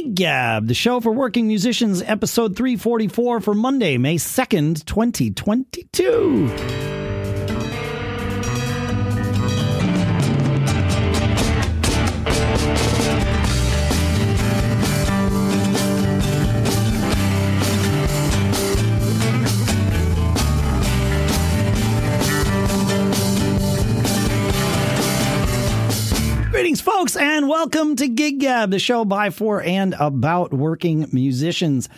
Gig Gab, the show for working musicians, episode 344 for Monday, May 2nd, 2022. Welcome to Gig Gab, the show by, for, and about working musicians.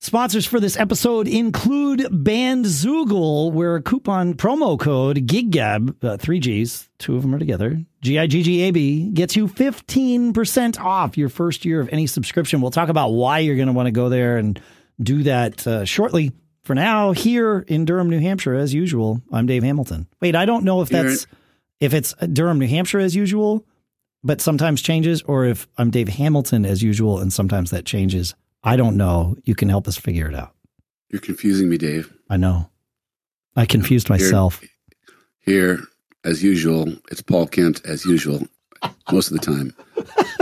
Sponsors for this episode include Bandzoogle, where a coupon promo code GIGGAB, uh, three G's, two of them are together, G I G G A B, gets you 15% off your first year of any subscription. We'll talk about why you're going to want to go there and do that uh, shortly. For now, here in Durham, New Hampshire, as usual, I'm Dave Hamilton. Wait, I don't know if that's if it's Durham, New Hampshire as usual, but sometimes changes, or if I'm Dave Hamilton as usual and sometimes that changes. I don't know. You can help us figure it out. You're confusing me, Dave. I know. I confused myself. Here, here as usual, it's Paul Kent as usual, most of the time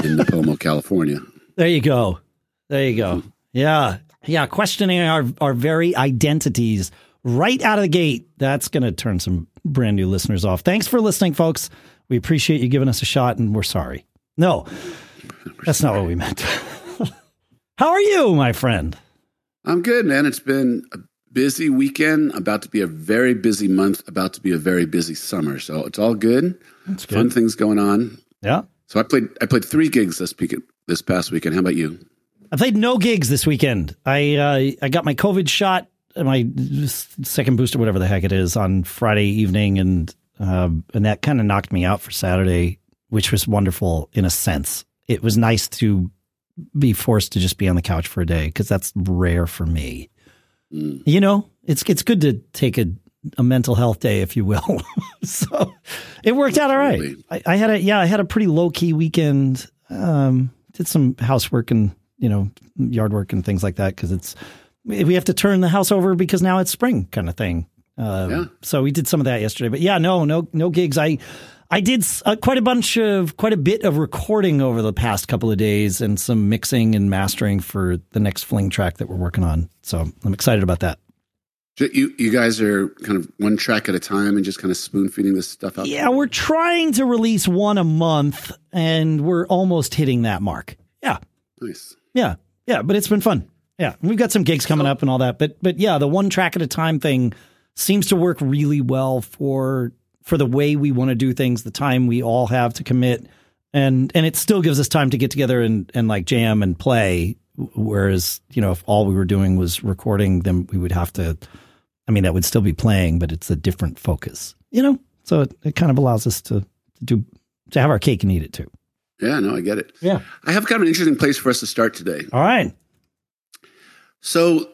in Nipomo, California. There you go. There you go. Mm-hmm. Yeah. Yeah. Questioning our, our very identities right out of the gate. That's going to turn some brand new listeners off. Thanks for listening, folks. We appreciate you giving us a shot, and we're sorry. No, that's not what we meant. How are you, my friend? I'm good, man. It's been a busy weekend, about to be a very busy month, about to be a very busy summer. So it's all good. That's good. Fun things going on. Yeah. So I played I played three gigs this week this past weekend. How about you? I played no gigs this weekend. I uh, I got my COVID shot, my second booster, whatever the heck it is, on Friday evening, and uh, and that kind of knocked me out for Saturday, which was wonderful in a sense. It was nice to be forced to just be on the couch for a day because that's rare for me. Mm. You know, it's it's good to take a a mental health day, if you will. so it worked out all right. I, I, had a yeah, I had a pretty low key weekend. Um, did some housework and you know yard work and things like that because it's we have to turn the house over because now it's spring kind of thing. Uh, yeah. So we did some of that yesterday, but yeah, no, no, no gigs. I I did uh, quite a bunch of quite a bit of recording over the past couple of days and some mixing and mastering for the next fling track that we're working on. So I'm excited about that. You you guys are kind of one track at a time and just kind of spoon feeding this stuff out. Yeah, we're trying to release one a month, and we're almost hitting that mark. Yeah, nice. Yeah, yeah, but it's been fun. Yeah, we've got some gigs coming up and all that, but but yeah, the one track at a time thing seems to work really well for for the way we want to do things, the time we all have to commit, and and it still gives us time to get together and and like jam and play. Whereas you know, if all we were doing was recording, then we would have to. I mean, that would still be playing, but it's a different focus. You know, so it, it kind of allows us to, to do to have our cake and eat it too. Yeah, no, I get it. Yeah, I have kind of an interesting place for us to start today. All right. So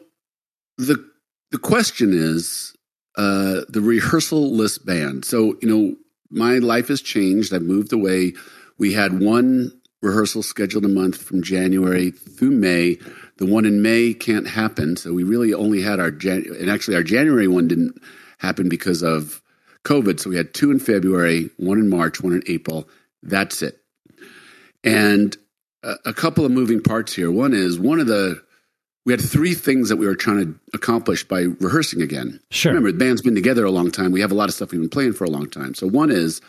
the the question is uh, the rehearsal list band. So you know, my life has changed. I've moved away. We had one rehearsal scheduled a month from January through May. The one in May can't happen, so we really only had our Jan- and actually our January one didn't happen because of COVID. So we had two in February, one in March, one in April. That's it. And a, a couple of moving parts here. One is one of the we had three things that we were trying to accomplish by rehearsing again. Sure. Remember, the band's been together a long time. We have a lot of stuff we've been playing for a long time. So one is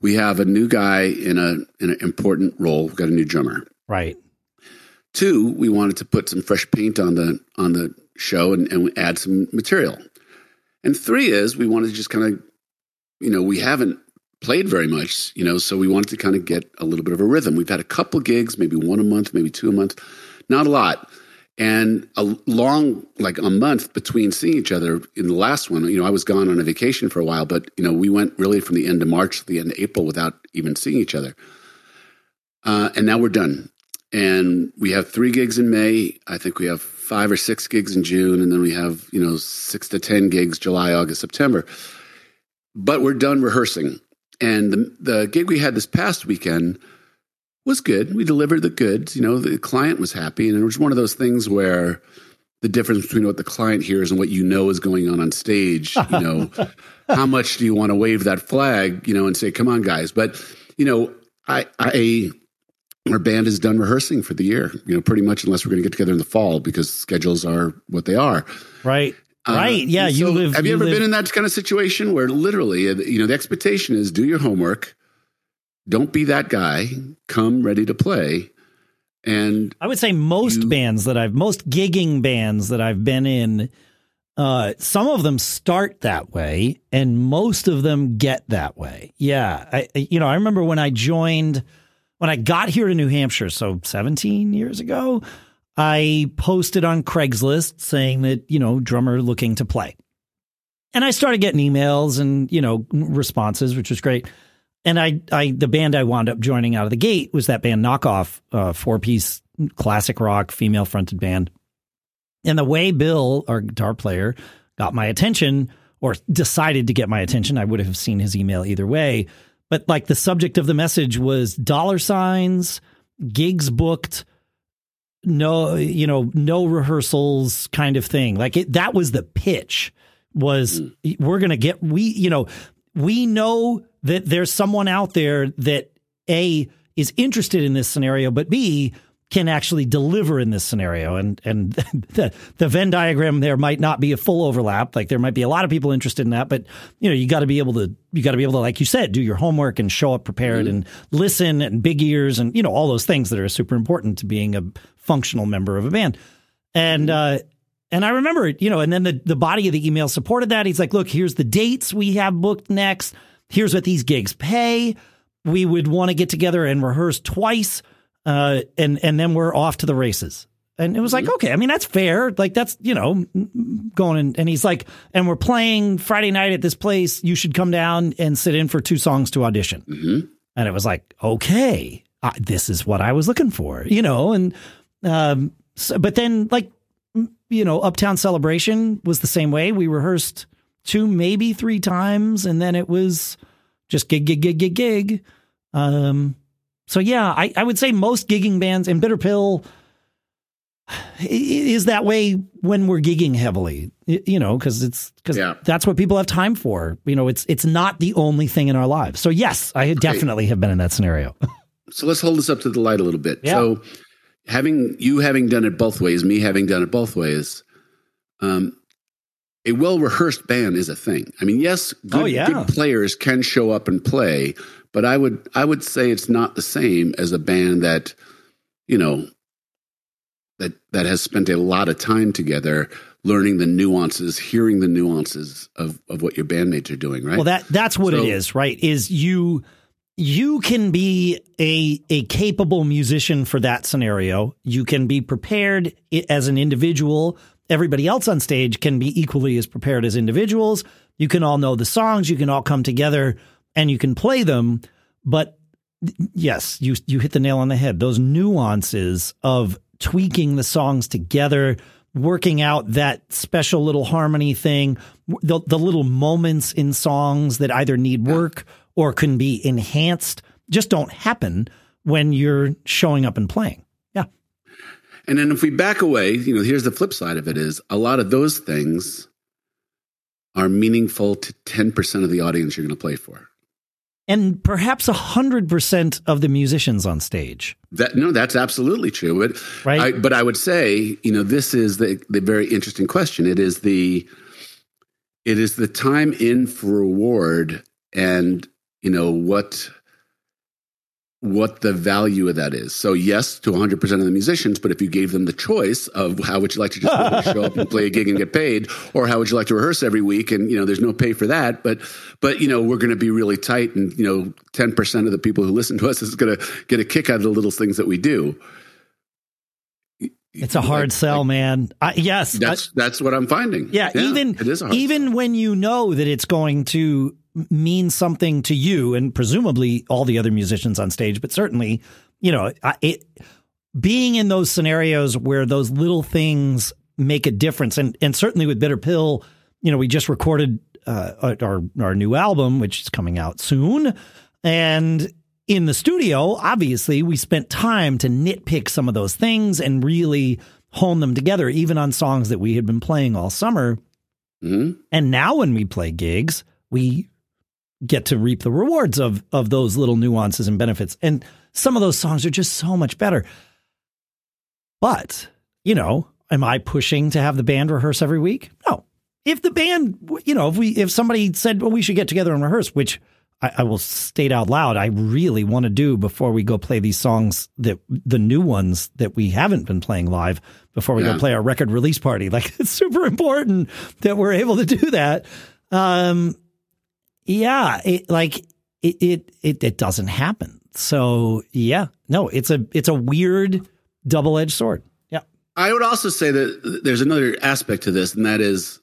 we have a new guy in a in an important role. We've got a new drummer. Right. Two, we wanted to put some fresh paint on the on the show and, and add some material. And three is we wanted to just kind of, you know, we haven't played very much, you know, so we wanted to kind of get a little bit of a rhythm. We've had a couple gigs, maybe one a month, maybe two a month, not a lot and a long like a month between seeing each other in the last one you know i was gone on a vacation for a while but you know we went really from the end of march to the end of april without even seeing each other. Uh, and now we're done. And we have three gigs in may. I think we have five or six gigs in june and then we have you know six to ten gigs july august september. But we're done rehearsing. And the, the gig we had this past weekend was good. We delivered the goods. You know, the client was happy. And it was one of those things where the difference between what the client hears and what you know is going on on stage, you know, how much do you want to wave that flag, you know, and say, come on, guys. But, you know, I, I, our band is done rehearsing for the year. You know, pretty much unless we're going to get together in the fall because schedules are what they are. Right. Uh, right. Yeah. So you live. Have you, you ever live, been in that kind of situation where literally, uh, you know, the expectation is do your homework, don't be that guy, come ready to play. And I would say most you- bands that I've, most gigging bands that I've been in, uh, some of them start that way and most of them get that way. Yeah. I, you know, I remember when I joined, when I got here to New Hampshire, so 17 years ago, I posted on Craigslist saying that, you know, drummer looking to play. And I started getting emails and, you know, responses, which was great. And I, I, the band I wound up joining out of the gate was that band Knockoff, uh, four piece classic rock, female fronted band. And the way Bill, our guitar player, got my attention or decided to get my attention, I would have seen his email either way. But like the subject of the message was dollar signs, gigs booked, no, you know, no rehearsals kind of thing. Like it, that was the pitch was we're going to get, we, you know, we know that there's someone out there that A is interested in this scenario, but B can actually deliver in this scenario. And and the, the Venn diagram there might not be a full overlap. Like there might be a lot of people interested in that, but you know, you got to be able to you got to be able to, like you said, do your homework and show up prepared and listen and big ears and you know all those things that are super important to being a functional member of a band. And uh, and I remember, you know, and then the, the body of the email supported that. He's like, look, here's the dates we have booked next. Here's what these gigs pay. We would want to get together and rehearse twice. Uh, and, and then we're off to the races. And it was like, okay, I mean, that's fair. Like, that's, you know, going in. And he's like, and we're playing Friday night at this place. You should come down and sit in for two songs to audition. Mhm. And it was like, okay, uh, this is what I was looking for, you know, and, um, so, but then like, you know, Uptown Celebration was the same way. We rehearsed two, maybe three times, and then it was just gig, gig, gig, gig, gig. Um, so yeah, I, I would say most gigging bands and Bitter Pill is that way when we're gigging heavily, you know, because it's because Yeah. that's what people have time for. You know, it's it's not the only thing in our lives. So yes, I definitely have been in that scenario. So let's hold this up to the light a little bit. Yeah. So having you having done it both ways, me having done it both ways, um, a well rehearsed band is a thing. I mean, yes, good, Oh, yeah. good players can show up and play, but I would I would say it's not the same as a band that, you know, that that has spent a lot of time together learning the nuances, hearing the nuances of, of what your bandmates are doing, right? Well, that that's what it So- is, right? Is you you can be a a capable musician for that scenario. You can be prepared as an individual. Everybody else on stage can be equally as prepared as individuals. You can all know the songs. You can all come together and you can play them. But yes, you you hit the nail on the head. Those nuances of tweaking the songs together, working out that special little harmony thing, the the little moments in songs that either need work or can be enhanced, just don't happen when you're showing up and playing. And then if we back away, you know, here's the flip side of it is a lot of those things are meaningful to 10% of the audience you're going to play for. And perhaps hundred percent of the musicians on stage. That no, that's absolutely true. But Right. I, but I would say, you know, this is the the very interesting question. It is the it is the time in for reward and you know what what the value of that is. So yes, to 100% of the musicians, but if you gave them the choice of how would you like to just show up and play a gig and get paid or how would you like to rehearse every week and you know there's no pay for that, but but you know we're going to be really tight and you know 10% of the people who listen to us is going to get a kick out of the little things that we do. It's a hard Like- sell, like, man. I, yes. I- that's that's what I'm finding. Yeah, even a hard even when you know that it's going to mean something to you and presumably all the other musicians on stage, but certainly, you know, I- it being in those scenarios where those little things make a difference, and and certainly with Bitter Pill, you know, we just recorded uh, our our new album, which is coming out soon, and in the studio, obviously, we spent time to nitpick some of those things and really hone them together, even on songs that we had been playing all summer. Mhm. And now when we play gigs, we get to reap the rewards of of those little nuances and benefits. And some of those songs are just so much better. But, you know, am I pushing to have the band rehearse every week? No. If the band, you know, if we, if somebody said, well, we should get together and rehearse, which I, I will state out loud, I really want to do before we go play these songs that the new ones that we haven't been playing live before we Yeah. go play our record release party. Like it's super important that we're able to do that. Um, yeah, it, like it, it, it, it doesn't happen. So yeah, no, it's a, it's a weird double edged sword. Yeah. I would also say that there's another aspect to this, and that is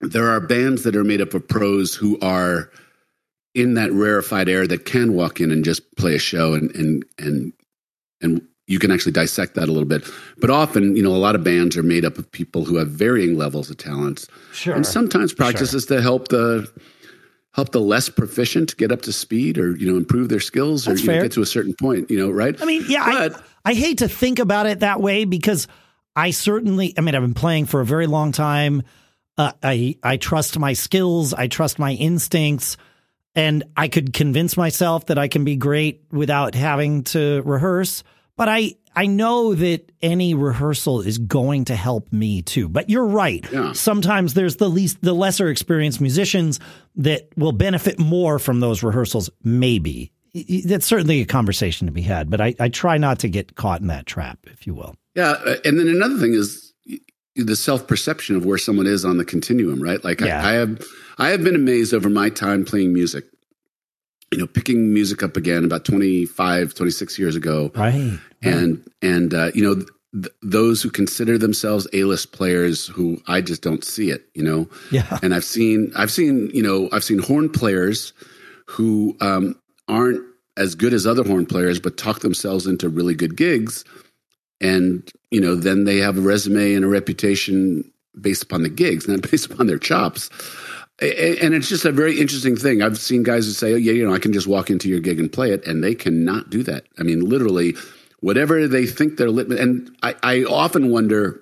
there are bands that are made up of pros who are in that rarefied air that can walk in and just play a show and and and and you can actually dissect that a little bit. But often, you know, a lot of bands are made up of people who have varying levels of talents. Sure. And sometimes practices to help the help the less proficient get up to speed or, you know, improve their skills or That's you know, get to a certain point, you know, right? I mean, yeah, I, But- I hate to think about it that way because I certainly, I mean, I've been playing for a very long time. Uh, I I trust my skills, I trust my instincts, and I could convince myself that I can be great without having to rehearse. But I I know that any rehearsal is going to help me too. But you're right. Yeah. Sometimes there's the least the lesser experienced musicians that will benefit more from those rehearsals. Maybe that's certainly a conversation to be had. But I, I try not to get caught in that trap, if you will. Yeah, uh, and then another thing is the self perception of where someone is on the continuum, right? Like Yeah. I, I have, I have been amazed over my time playing music. You know, picking music up again about 25, 26 years ago, Right. and and uh, you know th- those who consider themselves A list players who I just don't see it. You know, Yeah. and I've seen I've seen you know I've seen horn players who um, aren't as good as other horn players, but talk themselves into really good gigs, and you know then they have a resume and a reputation based upon the gigs, not based upon their chops. And it's just a very interesting thing. I've seen guys who say, "Oh yeah, you know, I can just walk into your gig and play it," and they cannot do that. I mean, literally, whatever they think they're lit. And I, I often wonder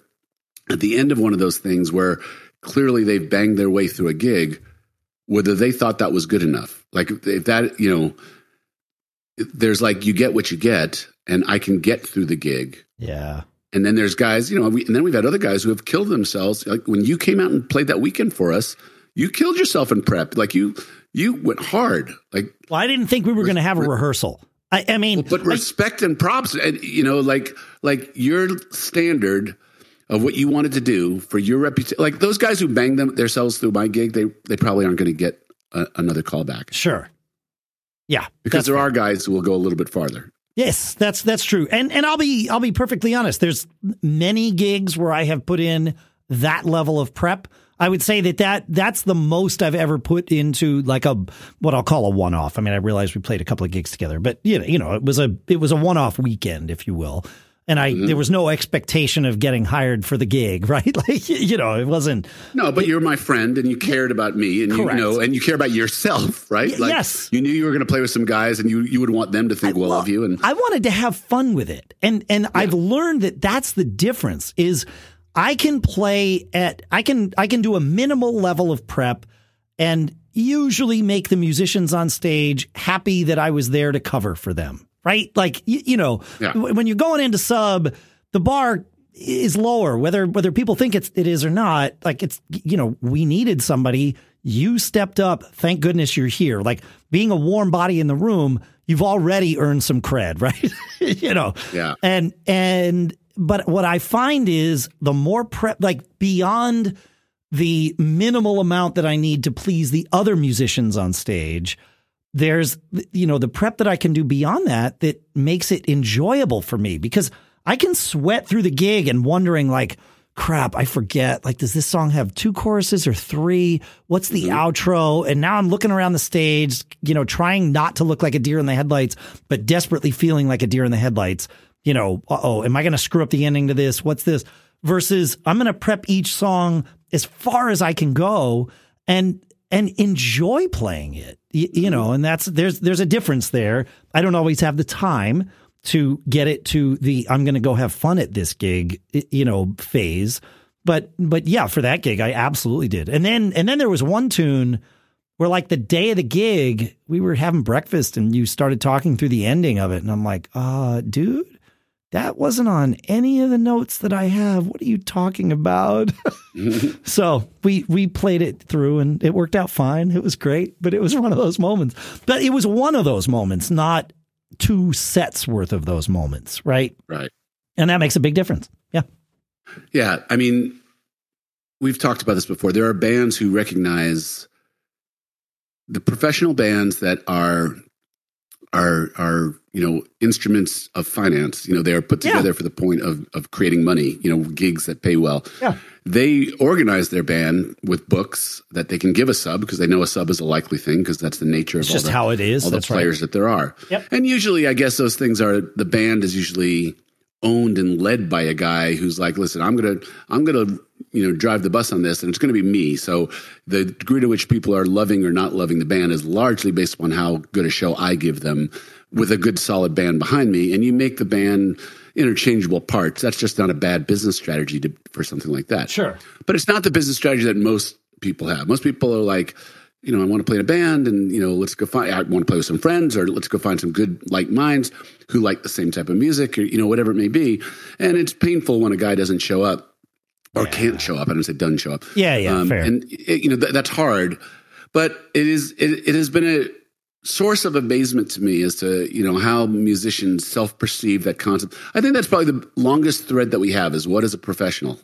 at the end of one of those things where clearly they've banged their way through a gig, whether they thought that was good enough. Like if that, you know, there's like you get what you get, and I can get through the gig. Yeah. And then there's guys, you know, we, and then we've had other guys who have killed themselves. Like when you came out and played that weekend for us, you killed yourself in prep. Like you, you went hard. Like, Well, I didn't think we were going to have a rehearsal. I, I mean, but like, respect and props, and you know, like, like your standard of what you wanted to do for your reputation. Like those guys who banged them themselves through my gig, they they probably aren't going to get a, another call back sure. Yeah. because there fair. are guys who will go a little bit farther. Yes, that's that's true. And and I'll be I'll be perfectly honest. There's many gigs where I have put in that level of prep. I would say that, that that's the most I've ever put into like a what I'll call a one off. I mean, I realized we played a couple of gigs together, but you know, you know, it was a it was a one off weekend, if you will. And I there mm-hmm. was no expectation of getting hired for the gig, right? Like you know, it wasn't No, but you're my friend, and you cared about me, and Correct. you know, and you care about yourself, right? Y- yes. You knew you were going to play with some guys, and you you would want them to think well, of you, and I wanted to have fun with it. And and I've learned that that's the difference is I can play at I can I can do a minimal level of prep and usually make the musicians on stage happy that I was there to cover for them. Right? Like you, you know, Yeah. when you're going into sub, the bar is lower whether whether people think it's it is or not. Like it's you know, we needed somebody you stepped up. Thank goodness you're here. Like being a warm body in the room, you've already earned some cred, right? you know. Yeah. And and but what I find is the more prep like beyond the minimal amount that I need to please the other musicians on stage, there's you know the prep that I can do beyond that that makes it enjoyable for me because I can sweat through the gig and wondering like crap I forget. Like does this song have two choruses or three? What's the mm-hmm. outro? And now I'm looking around the stage you know trying not to look like a deer in the headlights but desperately feeling like a deer in the headlights. You know oh am I going to screw up the ending to this? What's this? Versus I'm going to prep each song as far as I can go and and enjoy playing it. You, you know, and that's there's there's a difference there. I don't always have the time to get it to the I'm going to go have fun at this gig, you know, phase. But but yeah, for that gig I absolutely did. And then and then there was one tune where like the day of the gig, we were having breakfast and you started talking through the ending of it. And I'm like, uh, dude, that wasn't on any of the notes that I have. What are you talking about? so we we played it through and it worked out fine. It was great, but it was one of those moments. But it was one of those moments, not two sets worth of those moments, right? Right. And that makes a big difference. Yeah. Yeah. I mean, we've talked about this before. There are bands who recognize the professional bands that are are are you know instruments of finance. You know, they are put together yeah. for the point of of creating money. You know, gigs that pay well. Yeah. They organize their band with books that they can give a sub because they know a sub is a likely thing because that's the nature it's of just all the, how it is. All that's the players right. that there are. Yep. And usually, I guess those things are the band is usually owned and led by a guy who's like, listen, I'm gonna I'm gonna you know drive the bus on this and it's going to be me. So the degree to which people are loving or not loving the band is largely based upon how good a show i give them with a good solid band behind me. And you make the band interchangeable parts. That's just not a bad business strategy to, for something like that. Sure. But it's not the business strategy that most people have. Most people are like you know, I want to play in a band and, you know, let's go find, I want to play with some friends or let's go find some good like minds who like the same type of music or, you know, whatever it may be. And it's painful when a guy doesn't show up or yeah. can't show up. I don't say doesn't show up. Yeah, yeah, um, fair. And it, you know th- that's hard, but it is. It, it has been a source of amazement to me as to you know how musicians self perceive that concept. I think that's probably the longest thread that we have is what is a professional,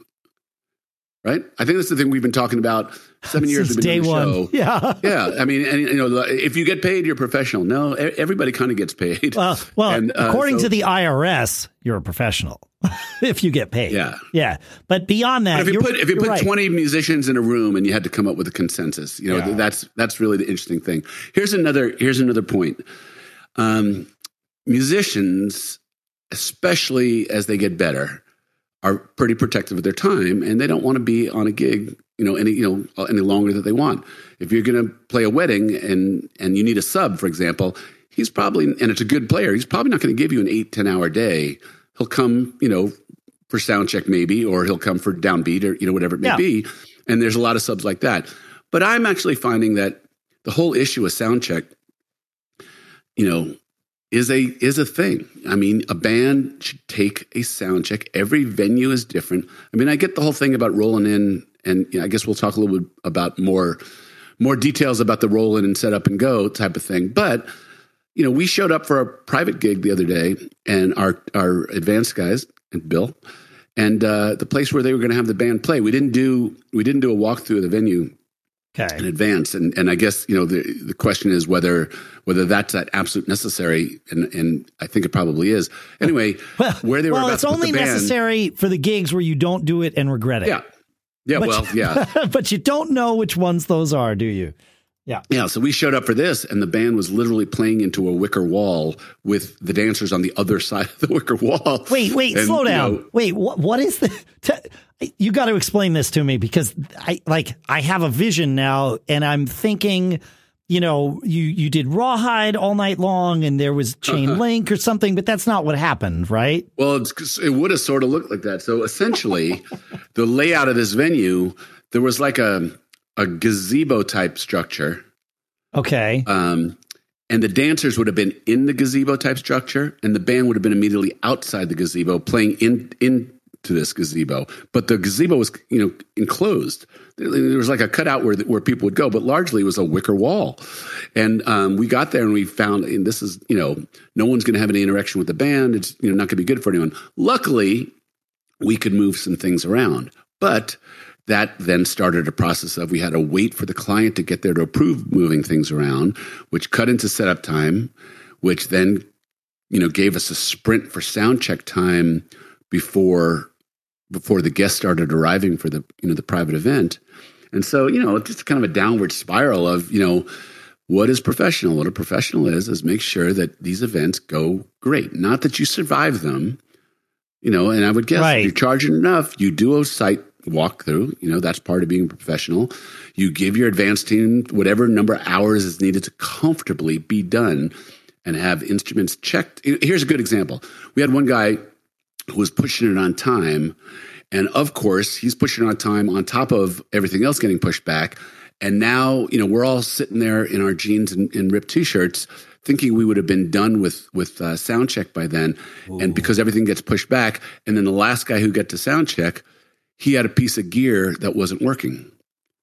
right? I think that's the thing we've been talking about seven years Since day one. Show. Yeah, yeah. I mean, and, you know, if you get paid, you're professional. No, everybody kind of gets paid. Well, well, and, uh, according so, to the IRS, you're a professional if you get paid. Yeah, yeah. But beyond that, but if you put if you put right. twenty musicians in a room and you had to come up with a consensus, you know, yeah. that's that's really the interesting thing. Here's another here's another point. Um, musicians, especially as they get better, are pretty protective of their time, and they don't want to be on a gig you know any you know any longer that they want. If you're going to play a wedding and and you need a sub, for example, he's probably and it's a good player. He's probably not going to give you an eight ten hour day. He'll come, you know, for sound check maybe, or he'll come for downbeat or you know whatever it may yeah. be. And there's a lot of subs like that. But I'm actually finding that the whole issue of sound check, you know, is a is a thing. I mean, a band should take a sound check. Every venue is different. I mean, I get the whole thing about rolling in and you know, I guess we'll talk a little bit about more more details about the roll in and set up and go type of thing. But you know, we showed up for a private gig the other day, and our our advanced guys and Bill, and uh, the place where they were going to have the band play, we didn't do we didn't do a walkthrough of the venue okay. in advance. And and I guess you know the the question is whether whether that's that absolute necessary, and and I think it probably is. Anyway, well, where they were well, it's only band, necessary for the gigs where you don't do it and regret it. Yeah, yeah, but well, yeah. but you don't know which ones those are, do you? Yeah. Yeah. So we showed up for this, and the band was literally playing into a wicker wall with the dancers on the other side of the wicker wall. Wait, wait, and, slow down. You know, wait, what, what is the. T- you got to explain this to me because I like I have a vision now, and I'm thinking you know, you you did rawhide all night long, and there was chain uh-huh. link or something, but that's not what happened, right? Well, it would have sort of looked like that. So essentially, the layout of this venue, there was like a a gazebo type structure. Okay. Um, and the dancers would have been in the gazebo type structure, and the band would have been immediately outside the gazebo, playing in in to this gazebo, but the gazebo was you know enclosed. There was like a cutout where where people would go, but largely it was a wicker wall. And um, we got there and we found, and this is you know no one's going to have any interaction with the band. It's you know not going to be good for anyone. Luckily, we could move some things around, but that then started a process of we had to wait for the client to get there to approve moving things around, which cut into setup time, which then you know gave us a sprint for sound check time before before the guests started arriving for the you know the private event. And so you know it's just kind of a downward spiral of you know what is professional? What a professional is is make sure that these events go great. Not that you survive them you know and i would guess right. if you're charging enough you do a site walkthrough. You know that's part of being professional. You give your advanced team whatever number of hours is needed to comfortably be done and have instruments checked. Here's a good example. We had one guy was pushing it on time. And of course, he's pushing it on time on top of everything else getting pushed back. And now, you know, we're all sitting there in our jeans and, and ripped t-shirts, thinking we would have been done with with uh, sound check by then. Ooh. And because everything gets pushed back, and then the last guy who got to sound check, he had a piece of gear that wasn't working.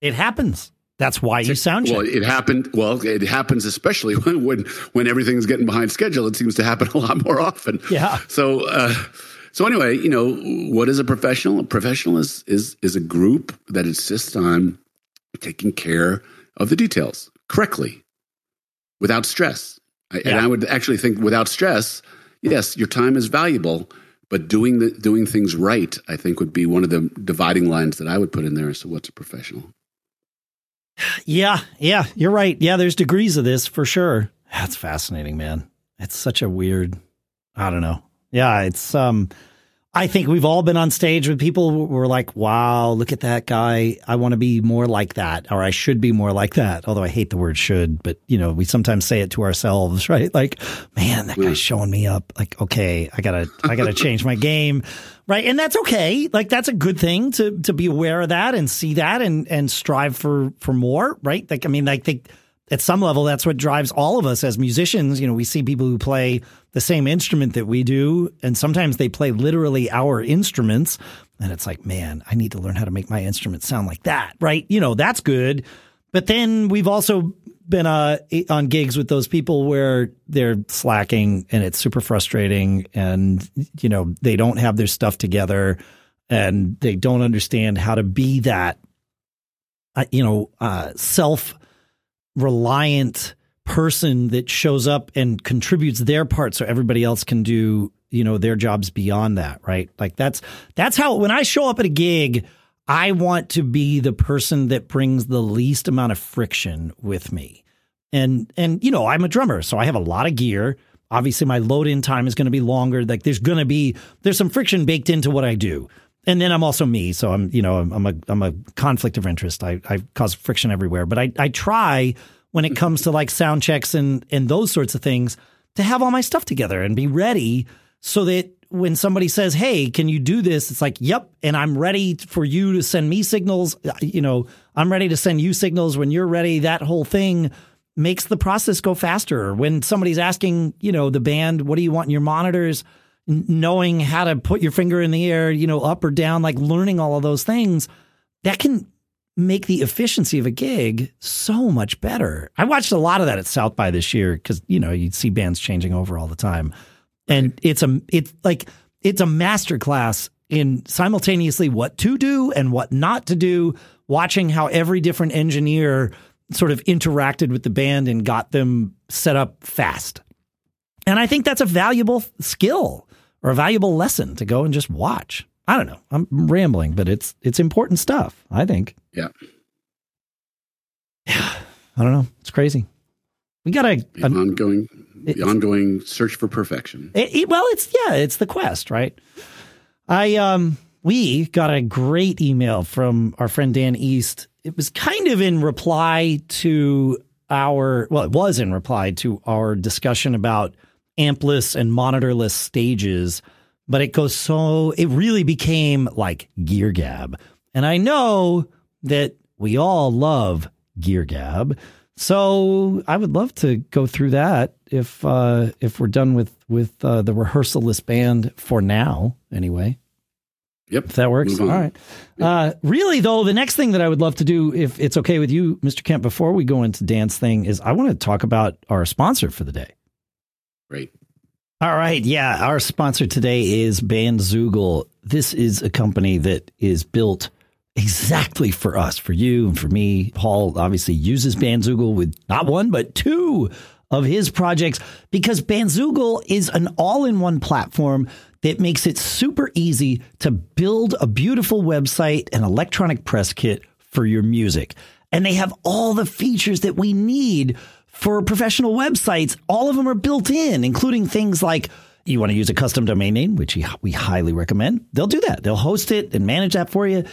It happens. That's why you sound check. Well, it happened. Well, it happens especially when when when everything's getting behind schedule. It seems to happen a lot more often. Yeah. So. Uh, so anyway, you know, what is a professional? A professional is is is a group that insists on taking care of the details correctly, without stress. Yeah. And I would actually think without stress, yes, your time is valuable, but doing the doing things right, I think, would be one of the dividing lines that I would put in there. So, what's a professional? Yeah, yeah, you're right. Yeah, there's degrees of this for sure. That's fascinating, man. It's such a weird. I don't know. Yeah, it's um I think we've all been on stage with people who were like, wow, look at that guy. I want to be more like that, or I should be more like that. Although I hate the word should, but you know, we sometimes say it to ourselves, right? Like, man, that guy's showing me up. Like, okay, I gotta, I gotta change my game. Right. And that's okay. Like, that's a good thing to, to be aware of that and see that and, and strive for, for more. Right. Like, I mean, I think at some level, that's what drives all of us as musicians. You know, we see people who play the same instrument that we do, and sometimes they play literally our instruments. And it's like, man, I need to learn how to make my instrument sound like that, right? You know, that's good. But then we've also been uh, on gigs with those people where they're slacking and it's super frustrating and, you know, they don't have their stuff together and they don't understand how to be that, uh, you know, uh, self reliant person that shows up and contributes their part so everybody else can do you know their jobs beyond that right? Like that's that's how when i show up at a gig i want to be the person that brings the least amount of friction with me. And and you know i'm a drummer so i have a lot of gear. Obviously my load in time is going to be longer. Like there's going to be there's some friction baked into what i do and then I'm also me, so I'm you know I'm a I'm a conflict of interest. I, I cause friction everywhere, but I I try when it comes to like sound checks and and those sorts of things to have all my stuff together and be ready so that when somebody says, "Hey, can you do this?" it's like, "Yep," and I'm ready for you to send me signals. Uh, you know, I'm ready to send you signals when you're ready. That whole thing makes the process go faster. When somebody's asking, you know, the band, "What do you want in your monitors?" Knowing how to put your finger in the air, you know, up or down, like learning all of those things, that can make the efficiency of a gig so much better. I watched a lot of that at South by this year because you know you see bands changing over all the time, and it's a it's like it's a master class in simultaneously what to do and what not to do. Watching how every different engineer sort of interacted with the band and got them set up fast. And I think that's a valuable skill or a valuable lesson to go and just watch. I don't know. I'm rambling, but it's it's important stuff. I think. Yeah. Yeah. I don't know. It's crazy. We got a, an ongoing the ongoing search for perfection. It, it, well, it's yeah, it's the quest, right? I um we got a great email from our friend Dan East. It was kind of in reply to our well, it was in reply to our discussion about ampless and monitorless stages, but it goes so, it really became like Gear Gab. And I know that we all love Gear Gab. So I would love to go through that if uh, if we're done with with uh, the rehearsalless band for now, anyway. Yep. If that works. All right. Yep. Uh, really, though, the next thing that I would love to do, if it's okay with you, Mr. Kent, before we go into Dan's thing, is I want to talk about our sponsor for the day. Great. All right. Yeah. Our sponsor today is Bandzoogle. This is a company that is built exactly for us, for you and for me. Paul obviously uses Bandzoogle with not one, but two of his projects because Bandzoogle is an all in one platform that makes it super easy to build a beautiful website and electronic press kit for your music. And they have all the features that we need for professional websites, all of them are built in, including things like you want to use a custom domain name, which we highly recommend. They'll do that. They'll host it and manage that for you.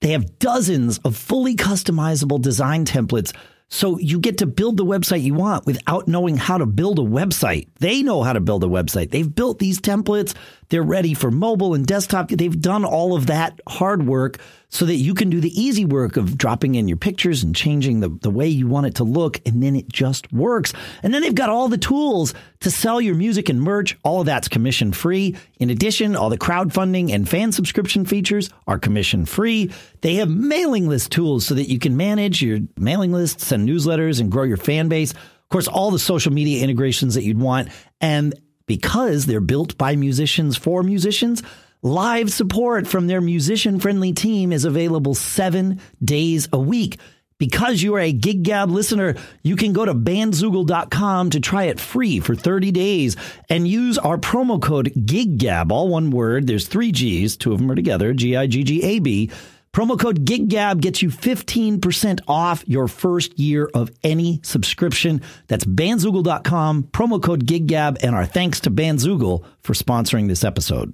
They have dozens of fully customizable design templates. So you get to build the website you want without knowing how to build a website. They know how to build a website. They've built these templates. They're ready for mobile and desktop. They've done all of that hard work so that you can do the easy work of dropping in your pictures and changing the, the way you want it to look. And then it just works. And then they've got all the tools to sell your music and merch. All of that's commission free. In addition, all the crowdfunding and fan subscription features are commission free. They have mailing list tools so that you can manage your mailing lists, and newsletters, and grow your fan base. Of course, all the social media integrations that you'd want. And because they're built by musicians for musicians, Live support from their musician friendly team is available seven days a week. Because you are a Gig Gab listener, you can go to bandzoogle.com to try it free for 30 days and use our promo code GIGGAB, all one word. There's three G's, two of them are together, G I G G A B. Promo code GIGGAB gets you 15% off your first year of any subscription. That's bandzoogle.com, promo code GIGGAB, and our thanks to Bandzoogle for sponsoring this episode.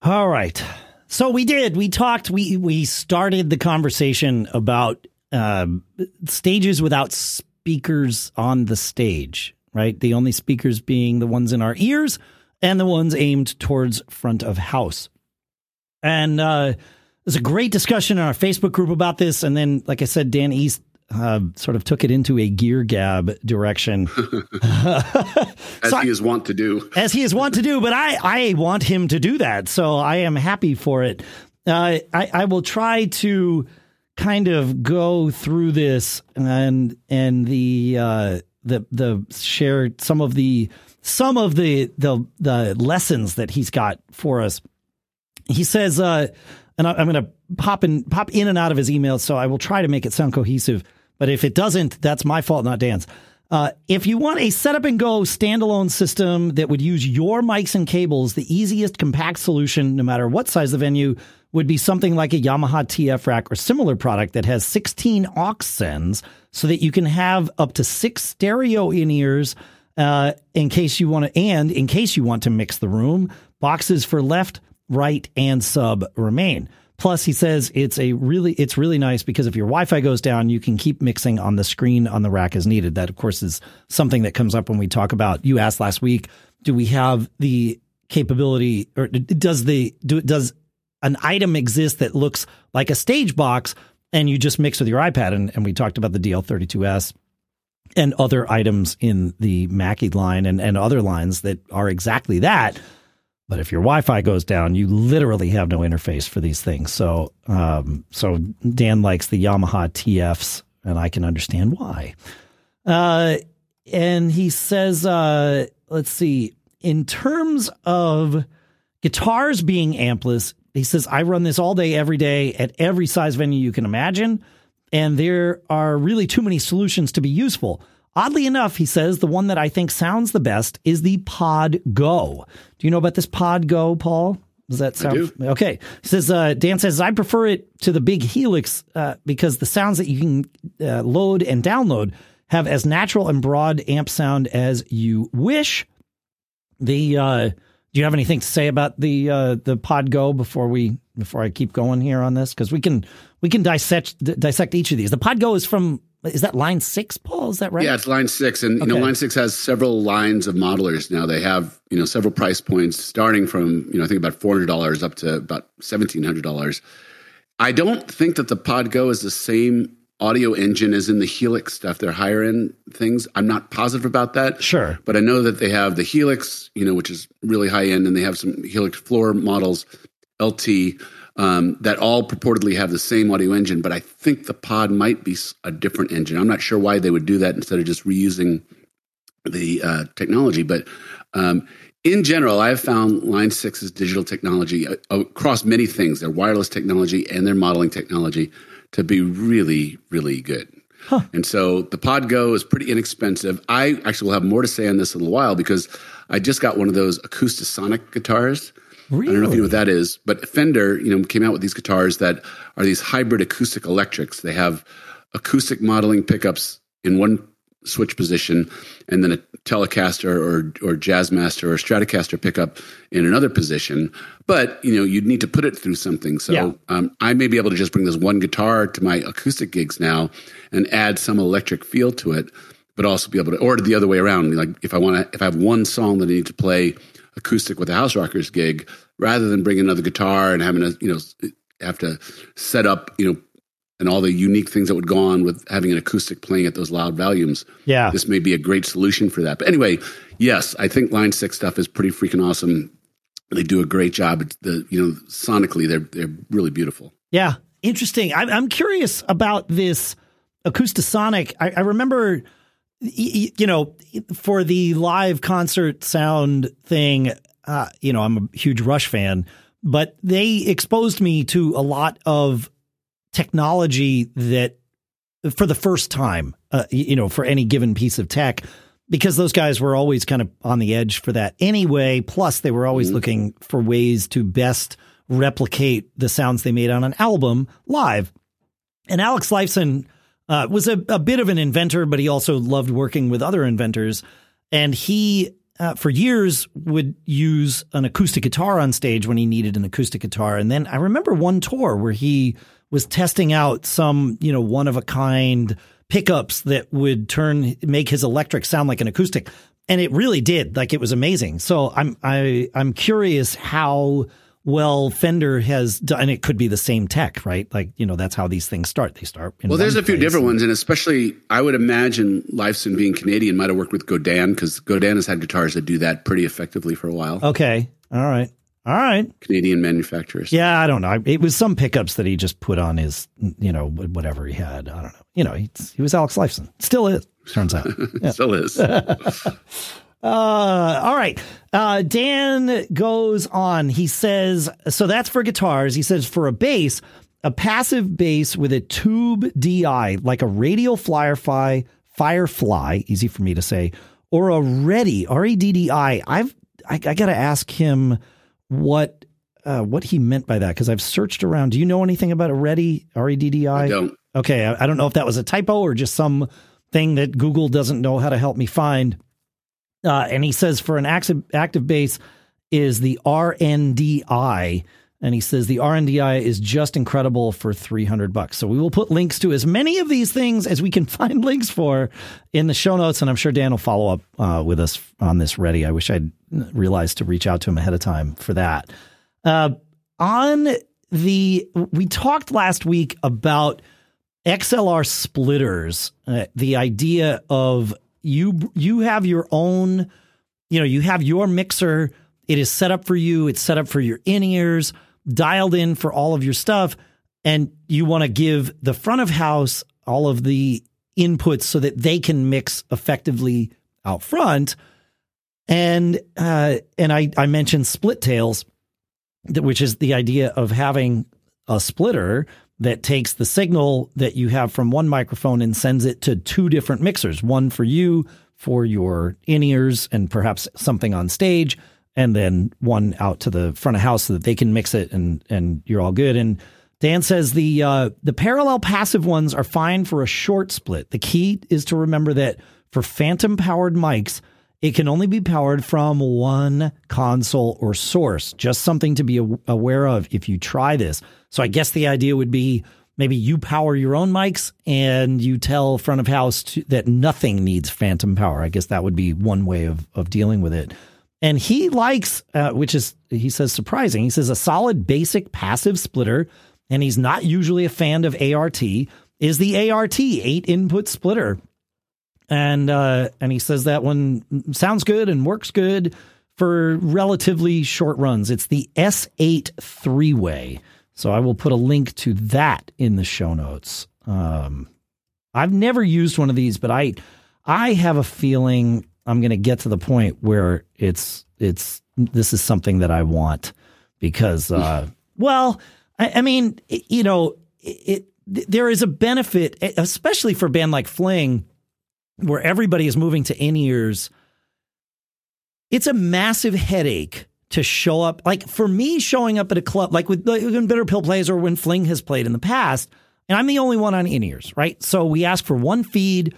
All right. So we did. We talked. We we started the conversation about uh, stages without speakers on the stage. Right. The only speakers being the ones in our ears and the ones aimed towards front of house. And uh, there's a great discussion in our Facebook group about this. And then, like I said, Dan East uh, sort of took it into a gear gab direction, as so he is wont to do. As he is wont to do, but I I want him to do that, so I am happy for it. Uh, I I will try to kind of go through this and and the uh, the the share some of the some of the the the lessons that he's got for us. He says, uh, and I, I'm going to pop in pop in and out of his emails, so I will try to make it sound cohesive. But if it doesn't, that's my fault, not Dan's. Uh, if you want a setup and go standalone system that would use your mics and cables, the easiest compact solution, no matter what size the venue, would be something like a Yamaha TF rack or similar product that has 16 aux sends so that you can have up to six stereo in ears uh, in case you want to, and in case you want to mix the room, boxes for left, right, and sub remain. Plus, he says it's a really it's really nice because if your Wi-Fi goes down, you can keep mixing on the screen on the rack as needed. That, of course, is something that comes up when we talk about. You asked last week, do we have the capability, or does the do does an item exist that looks like a stage box, and you just mix with your iPad? And, and we talked about the DL32S and other items in the Mackie line and, and other lines that are exactly that. But if your Wi-Fi goes down, you literally have no interface for these things. So, um, so Dan likes the Yamaha TFs, and I can understand why. Uh, and he says, uh, let's see, in terms of guitars being ampless, he says, I run this all day, every day at every size venue you can imagine. And there are really too many solutions to be useful. Oddly enough, he says the one that I think sounds the best is the Pod Go. Do you know about this Pod Go, Paul? Does that sound okay? He says uh, Dan says I prefer it to the big Helix uh, because the sounds that you can uh, load and download have as natural and broad amp sound as you wish. The uh, do you have anything to say about the uh, the Pod Go before we before I keep going here on this? Because we can we can dissect dissect each of these. The Pod Go is from is that line six, Paul? Is that right? Yeah, it's line six, and okay. you know, line six has several lines of modelers now. They have you know several price points, starting from you know I think about four hundred dollars up to about seventeen hundred dollars. I don't think that the Pod Go is the same audio engine as in the Helix stuff. They're higher end things. I'm not positive about that. Sure, but I know that they have the Helix, you know, which is really high end, and they have some Helix floor models, LT um, that all purportedly have the same audio engine, but I think the pod might be a different engine. I'm not sure why they would do that instead of just reusing the uh, technology. But um, in general, I've found Line 6's digital technology uh, across many things, their wireless technology and their modeling technology, to be really, really good. Huh. And so the Pod Go is pretty inexpensive. I actually will have more to say on this in a little while because I just got one of those Acoustasonic guitars Really? I don't know if you know what that is, but Fender, you know, came out with these guitars that are these hybrid acoustic electrics. They have acoustic modeling pickups in one switch position, and then a Telecaster or or Jazzmaster or Stratocaster pickup in another position. But you know, you'd need to put it through something. So yeah. um, I may be able to just bring this one guitar to my acoustic gigs now and add some electric feel to it, but also be able to, or the other way around. Like if I want to, if I have one song that I need to play acoustic with a House Rockers gig, rather than bringing another guitar and having to you know have to set up you know and all the unique things that would go on with having an acoustic playing at those loud volumes. Yeah. This may be a great solution for that. But anyway, yes, I think Line 6 stuff is pretty freaking awesome. They do a great job. It's the you know sonically they're they're really beautiful. Yeah, interesting. I'm I'm curious about this Acoustasonic. I, I remember, you know, for the live concert sound thing. Uh, you know, I'm a huge Rush fan, but they exposed me to a lot of technology that, for the first time, uh, you know, for any given piece of tech because those guys were always kind of on the edge for that anyway. Plus, they were always mm-hmm. looking for ways to best replicate the sounds they made on an album live. And Alex Lifeson uh, was a, a, bit of an inventor, but he also loved working with other inventors. And he, uh, for years, would use an acoustic guitar on stage when he needed an acoustic guitar. And then I remember one tour where he was testing out some, you know, one of a kind pickups that would turn make his electric sound like an acoustic and it really did like it was amazing so i'm i i'm curious how well Fender has done and it could be the same tech right like you know that's how these things start they start well there's a few different ones and especially i would imagine Lifeson being canadian might have worked with godin because godin has had guitars that do that pretty effectively for a while okay all right all right. Canadian manufacturers. Yeah, I don't know. It was some pickups that he just put on his, you know, whatever he had. I don't know. You know, he, he was Alex Lifeson. Still is, turns out. Yeah. Still is. uh, all right. Uh, Dan goes on. He says, so that's for guitars. He says, for a bass, a passive bass with a tube DI, like a radial Firefly, Firefly, easy for me to say, or a Reddi, R E D D I. I've, I, I got to ask him what uh, what he meant by that because I've searched around. Do you know anything about a Reddi R E D D I? I don't. Okay, I, I, don't know if that was a typo or just some thing that Google doesn't know how to help me find. Uh, and he says for an active active bass is the RNDI, and he says the RNDI is just incredible for 300 bucks. So we will put links to as many of these things as we can find links for in the show notes. And I'm sure Dan will follow up uh, with us on this Reddi. I wish I'd realized to reach out to him ahead of time for that. Uh, on the, we talked last week about XLR splitters, uh, the idea of you, you have your own, you know, you have your mixer. It is set up for you. It's set up for your in ears dialed in for all of your stuff and you want to give the front of house all of the inputs so that they can mix effectively out front. And uh, and I, I mentioned split tails, which is the idea of having a splitter that takes the signal that you have from one microphone and sends it to two different mixers, one for you for your in ears and perhaps something on stage, and then one out to the front of house so that they can mix it and and you're all good. And Dan says the uh, the parallel passive ones are fine for a short split. The key is to remember that for phantom powered mics, it can only be powered from one console or source. Just something to be aware of if you try this. So I guess the idea would be maybe you power your own mics and you tell front of house to, that nothing needs phantom power. I guess that would be one way of of dealing with it. And he likes, uh, which is, he says, surprising. He says a solid basic passive splitter, and he's not usually a fan of ART, is the ART eight input splitter. And uh, and he says that one sounds good and works good for relatively short runs. It's the S8 three way. So I will put a link to that in the show notes. Um, I've never used one of these, but I I have a feeling I'm going to get to the point where it's it's this is something that I want because uh, well, I, I mean, you know, it, it there is a benefit, especially for a band like Fling, where everybody is moving to in ears. It's a massive headache to show up. Like for me, showing up at a club, like with like when Bitter Pill plays or when Fling has played in the past, and I'm the only one on in ears, right? So we ask for one feed.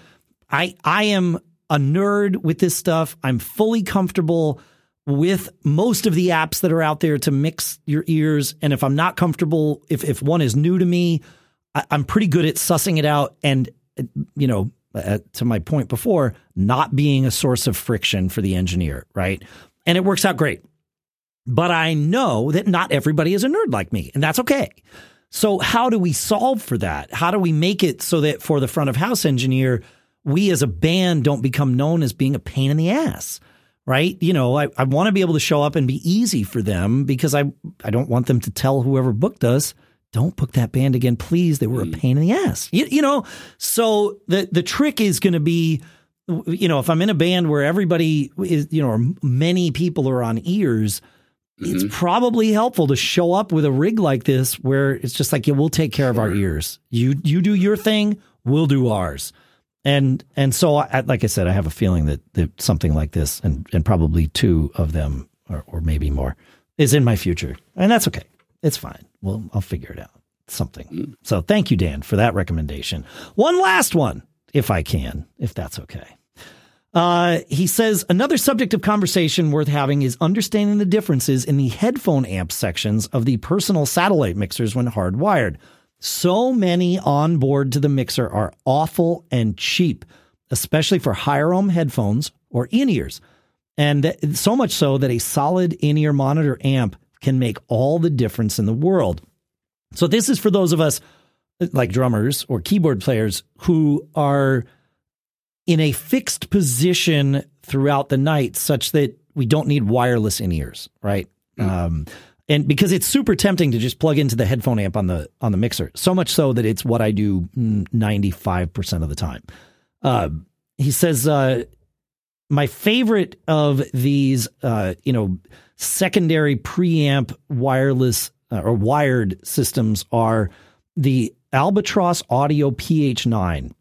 I I am a nerd with this stuff. I'm fully comfortable with most of the apps that are out there to mix your ears. And if I'm not comfortable, if, if one is new to me, I, am pretty good at sussing it out and, you know, uh, to my point before, not being a source of friction for the engineer, right? And it works out great. But I know that not everybody is a nerd like me, and that's okay. So, how do we solve for that? How do we make it so that for the front of house engineer, we as a band don't become known as being a pain in the ass? Right? You know, I, I want to be able to show up and be easy for them because I, I don't want them to tell whoever booked us, don't book that band again, please. They were a mm. pain in the ass. You, you know, so the, the trick is going to be, you know, if I'm in a band where everybody is, you know, or many people are on ears, mm-hmm. it's probably helpful to show up with a rig like this where it's just like, yeah, we'll take care of our ears. You you do your thing, we'll do ours. And and so, I, like I said, I have a feeling that, that something like this, and and probably two of them, or, or maybe more, is in my future, and that's okay. It's fine. Well, I'll figure it out. Something. Mm. So thank you, Dan, for that recommendation. One last one, if I can, if that's okay. Uh, he says another subject of conversation worth having is understanding the differences in the headphone amp sections of the personal satellite mixers when hardwired. So many on board to the mixer are awful and cheap, especially for higher ohm headphones or in ears. And so much so that a solid in ear monitor amp can make all the difference in the world. So, this is for those of us like drummers or keyboard players who are in a fixed position throughout the night such that we don't need wireless in ears, right? Mm. Um, and because it's super tempting to just plug into the headphone amp on the on the mixer, so much so that it's what I do ninety five percent of the time. Uh, he says, uh, my favorite of these, uh, you know, secondary preamp wireless uh, or wired systems are the Albatross Audio PH9.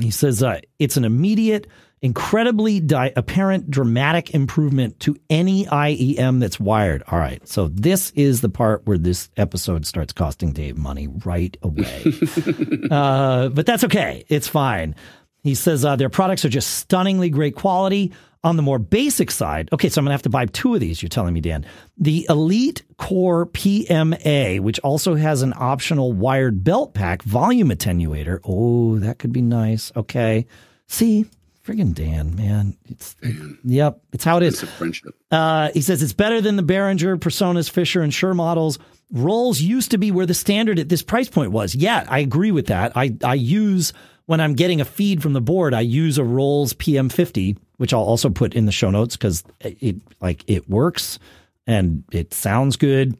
He says uh, it's an immediate, incredibly di- apparent, dramatic improvement to any IEM that's wired. All right, so this is the part where this episode starts costing Dave money right away. uh, but that's okay, it's fine. He says uh, their products are just stunningly great quality. On the more basic side, okay, so I'm going to have to buy two of these, you're telling me, Dan. The Elite Core PMA, which also has an optional wired belt pack volume attenuator. Oh, that could be nice. Okay. See, friggin' Dan, man. It's Dan. yep, it's how it is. It's a friendship. Uh, he says it's better than the Behringer, Personas, Fischer, and Shure models. Rolls used to be where the standard at this price point was. Yeah, I agree with that. I I use when I'm getting a feed from the board, I use a Rolls PM50 which I'll also put in the show notes because it like it works and it sounds good.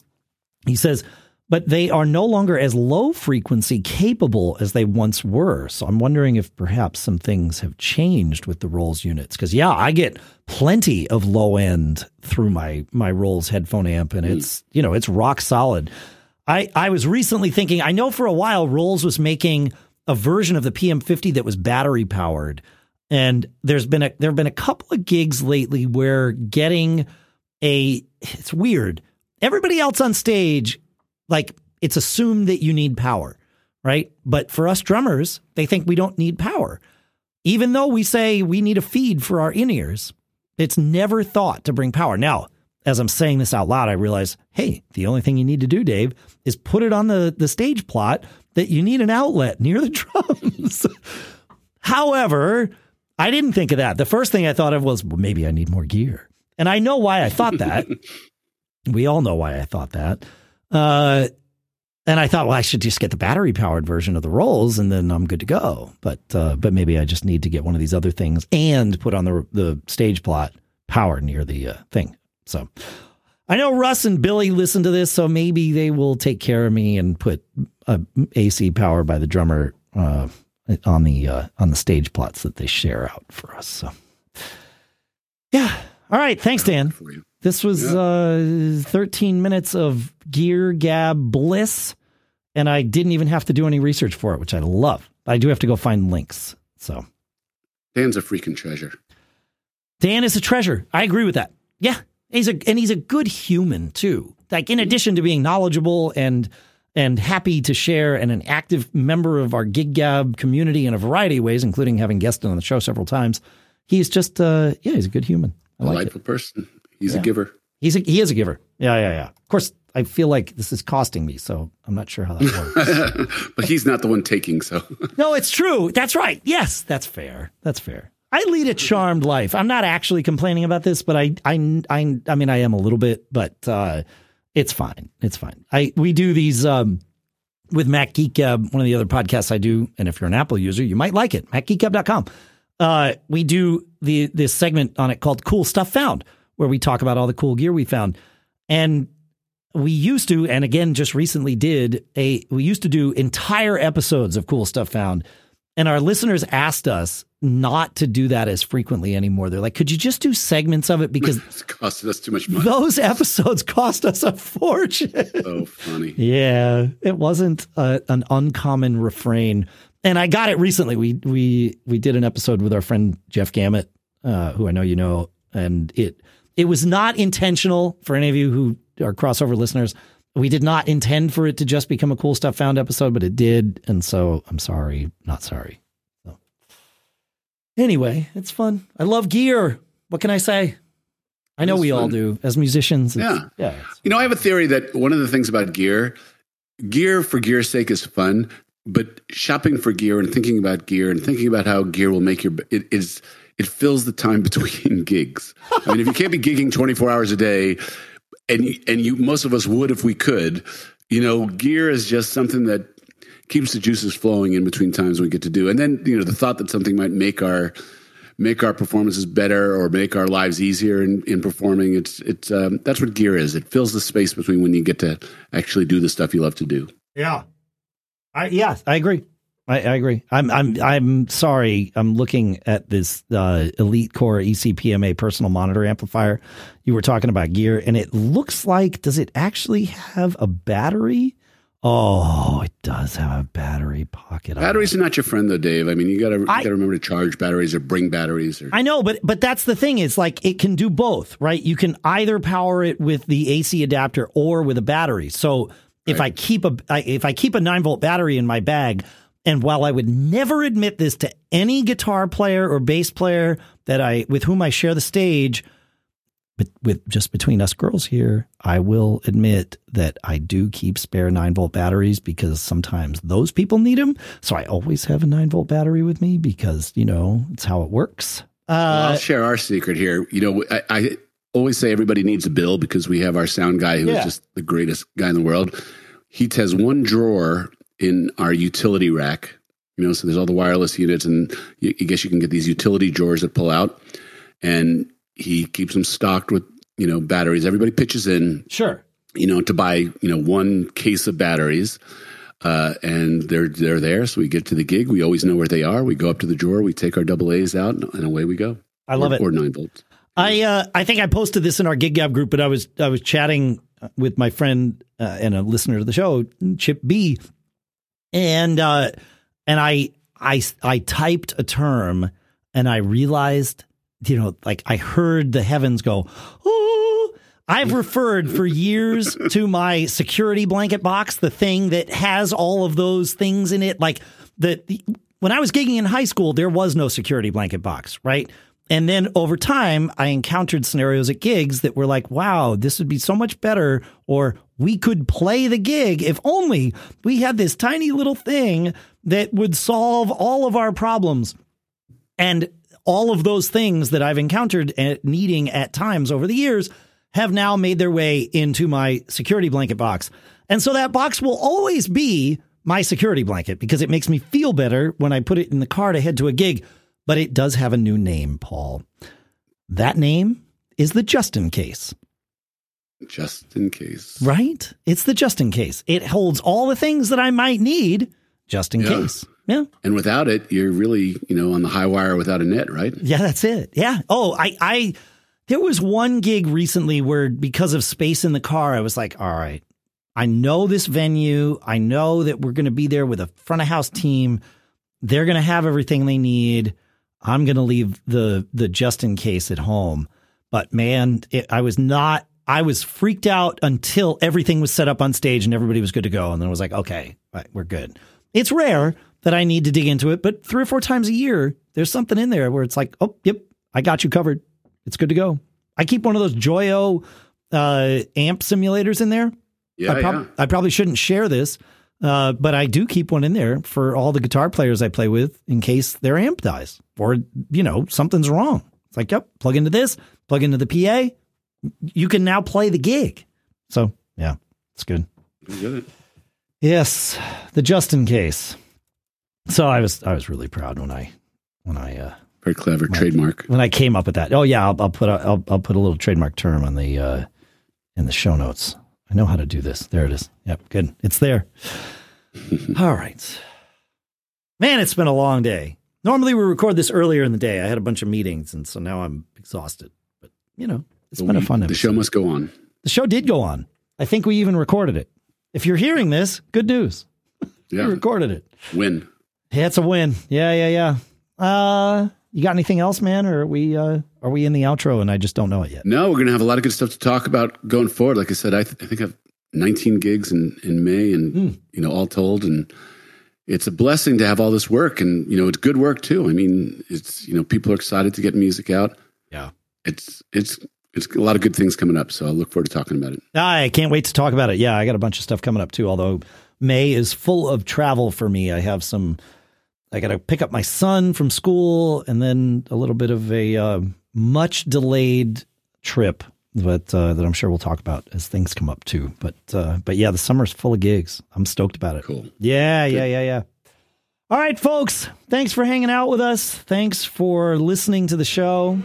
He says, but they are no longer as low frequency capable as they once were. So I'm wondering if perhaps some things have changed with the Rolls units. Because yeah, I get plenty of low end through my my Rolls headphone amp, and it's you know it's rock solid. I I was recently thinking I know for a while Rolls was making a version of the PM50 that was battery powered and there's been a there have been a couple of gigs lately where getting a it's weird. Everybody else on stage, like it's assumed that you need power, right? But for us drummers, they think we don't need power. Even though we say we need a feed for our in ears, it's never thought to bring power. Now, as I'm saying this out loud, I realize, hey, the only thing you need to do, Dave, is put it on the, the stage plot that you need an outlet near the drums. However, I didn't think of that. The first thing I thought of was well, maybe I need more gear. And I know why I thought that. we all know why I thought that. Uh, and I thought, well, I should just get the battery powered version of the rolls, and then I'm good to go. But uh, but maybe I just need to get one of these other things and put on the the stage plot power near the uh, thing. So I know Russ and Billy listen to this, so maybe they will take care of me and put AC power by the drummer uh, on the uh, on the stage plots that they share out for us. So, yeah. All right. Thanks, Dan. This was uh, 13 minutes of gear gab bliss, and I didn't even have to do any research for it, which I love. I do have to go find links. So, Dan's a freaking treasure. Dan is a treasure. I agree with that. Yeah, he's a and he's a good human too. Like in addition to being knowledgeable and and happy to share and an active member of our Gig Gab community in a variety of ways, including having guested on the show several times. He's just, uh, yeah, he's a good human. I Delightful like person. He's yeah. a giver. He's a, he is a giver. Yeah, yeah, yeah. Of course, I feel like this is costing me, so I'm not sure how that works. but he's not the one taking, so. no, it's true. That's right. Yes, that's fair. That's fair. I lead a charmed life. I'm not actually complaining about this, but I, I, I, I mean, I am a little bit, but uh, it's fine. It's fine. I we do these um, with Mac Geek Gab, one of the other podcasts I do, and if you're an Apple user, you might like it. MacGeekGab.com. Uh, we do the this segment on it called "Cool Stuff Found," where we talk about all the cool gear we found, and we used to, and again, just recently did a. We used to do entire episodes of "Cool Stuff Found." And our listeners asked us not to do that as frequently anymore. They're like, could you just do segments of it? Because it's costing us too much money. Those episodes cost us a fortune. So funny. yeah, it wasn't a, an uncommon refrain. And I got it recently. We we we did an episode with our friend Jeff Gamet, uh, who I know you know, and it it was not intentional for any of you who are crossover listeners. We did not intend for it to just become a cool stuff found episode, but it did, and so I'm sorry, not sorry. Anyway, it's fun. I love gear. What can I say? I know we fun. all do as musicians. Yeah, yeah. You know, I have a theory that one of the things about gear, gear for gear's sake is fun, but shopping for gear and thinking about gear and thinking about how gear will make your it is it fills the time between gigs. I mean, if you can't be gigging 24 hours a day, and and you most of us would if we could, you know, gear is just something that keeps the juices flowing in between times we get to do. And then, you know, the thought that something might make our make our performances better or make our lives easier in, in performing. It's it's um, that's what gear is. It fills the space between when you get to actually do the stuff you love to do. Yeah, I yeah I agree. I, I agree. I'm I'm I'm sorry. I'm looking at this uh, Elite Core ECPMA personal monitor amplifier. You were talking about gear, and it looks like does it actually have a battery? Oh, it does have a battery pocket. Batteries are not your friend, though, Dave. I mean, you gotta you gotta remember to charge batteries or bring batteries. Or... I know, but but that's the thing is like it can do both, right? You can either power it with the AC adapter or with a battery. So if right. I keep a if I keep a nine volt battery in my bag, and while I would never admit this to any guitar player or bass player that I with whom I share the stage, but with just between us girls here, I will admit that I do keep spare nine volt batteries because sometimes those people need them. So I always have a nine volt battery with me because, you know, it's how it works. Uh, well, I'll share our secret here. You know, I, I, always say everybody needs a bill because we have our sound guy who yeah. is just the greatest guy in the world. He has one drawer in our utility rack. You know, so there's all the wireless units, and you, I guess you can get these utility drawers that pull out. And he keeps them stocked with you know batteries. Everybody pitches in, sure, you know, to buy you know one case of batteries, uh, and they're they're there. So we get to the gig, we always know where they are. We go up to the drawer, we take our double A's out, and away we go. I love or, it. Or nine volts. I uh, I think I posted this in our Gig Gab group, but I was I was chatting with my friend uh, and a listener to the show, Chip B, and uh, and I I I typed a term and I realized you know, like I heard the heavens go, oh. I've referred for years to my security blanket box, the thing that has all of those things in it. Like the, the when I was gigging in high school, there was no security blanket box, right? And then over time, I encountered scenarios at gigs that were like, wow, this would be so much better, or we could play the gig if only we had this tiny little thing that would solve all of our problems. And all of those things that I've encountered at needing at times over the years have now made their way into my security blanket box. And so that box will always be my security blanket because it makes me feel better when I put it in the car to head to a gig. But it does have a new name, Paul. That name is the just in case. Just in case. Right? It's the just in case. It holds all the things that I might need just in yeah. case. Yeah. And without it, you're really, you know, on the high wire without a net, right? Yeah, that's it. Yeah. Oh, I, I, there was one gig recently where because of space in the car, I was like, all right, I know this venue. I know that we're going to be there with a front of house team. They're going to have everything they need. I'm going to leave the, the just in case at home. But man, it, I was not, I was freaked out until everything was set up on stage and everybody was good to go. And then I was like, okay, right, we're good. It's rare, that I need to dig into it. But three or four times a year, there's something in there where it's like, oh, yep, I got you covered. It's good to go. I keep one of those Joyo uh, amp simulators in there. Yeah, I, prob- yeah. I probably shouldn't share this, Uh, but I do keep one in there for all the guitar players I play with in case their amp dies or, you know, something's wrong. It's like, yep, plug into this, plug into the PA. You can now play the gig. So, yeah, it's good. Good. Yes, the Justin case. So I was I was really proud when I when I uh, Very clever trademark. when I came up with that. Oh yeah, I'll, I'll put a I'll, I'll put a little trademark term on the uh, in the show notes. I know how to do this. There it is. Yep, good. It's there. All right, man. It's been a long day. Normally we record this earlier in the day. I had a bunch of meetings, and so now I'm exhausted. But you know, it's been a We- fun. The show must go on. The show did go on. I think we even recorded it. If you're hearing this, good news. Yeah, we recorded it. Win. Yeah, it's a win. Yeah, yeah, yeah. Uh, you got anything else, man? Or are we uh, are we in the outro and I just don't know it yet? No, we're going to have a lot of good stuff to talk about going forward. Like I said, I, th- I think I have 19 gigs in, in May and, Hmm. you know, all told. And it's a blessing to have all this work. And, you know, it's good work too. I mean, it's, you know, people are excited to get music out. Yeah. It's, it's, it's a lot of good things coming up. So I look forward to talking about it. I can't wait to talk about it. Yeah, I got a bunch of stuff coming up too. Although May is full of travel for me. I have some. I got to pick up my son from school, and then a little bit of a uh, much delayed trip, but uh, that I'm sure we'll talk about as things come up too. But uh, but yeah, the summer's full of gigs. I'm stoked about it. Cool. Yeah, yeah, yeah, yeah. All right, folks. Thanks for hanging out with us. Thanks for listening to the show.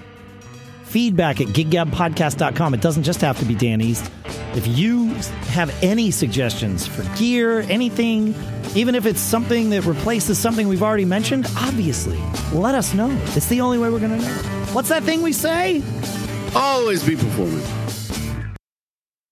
Feedback at giggabpodcast.com. It doesn't just have to be Dan East. If you have any suggestions for gear, anything, even if it's something that replaces something we've already mentioned, obviously, let us know. It's the only way we're going to know. What's that thing we say? Always be performing.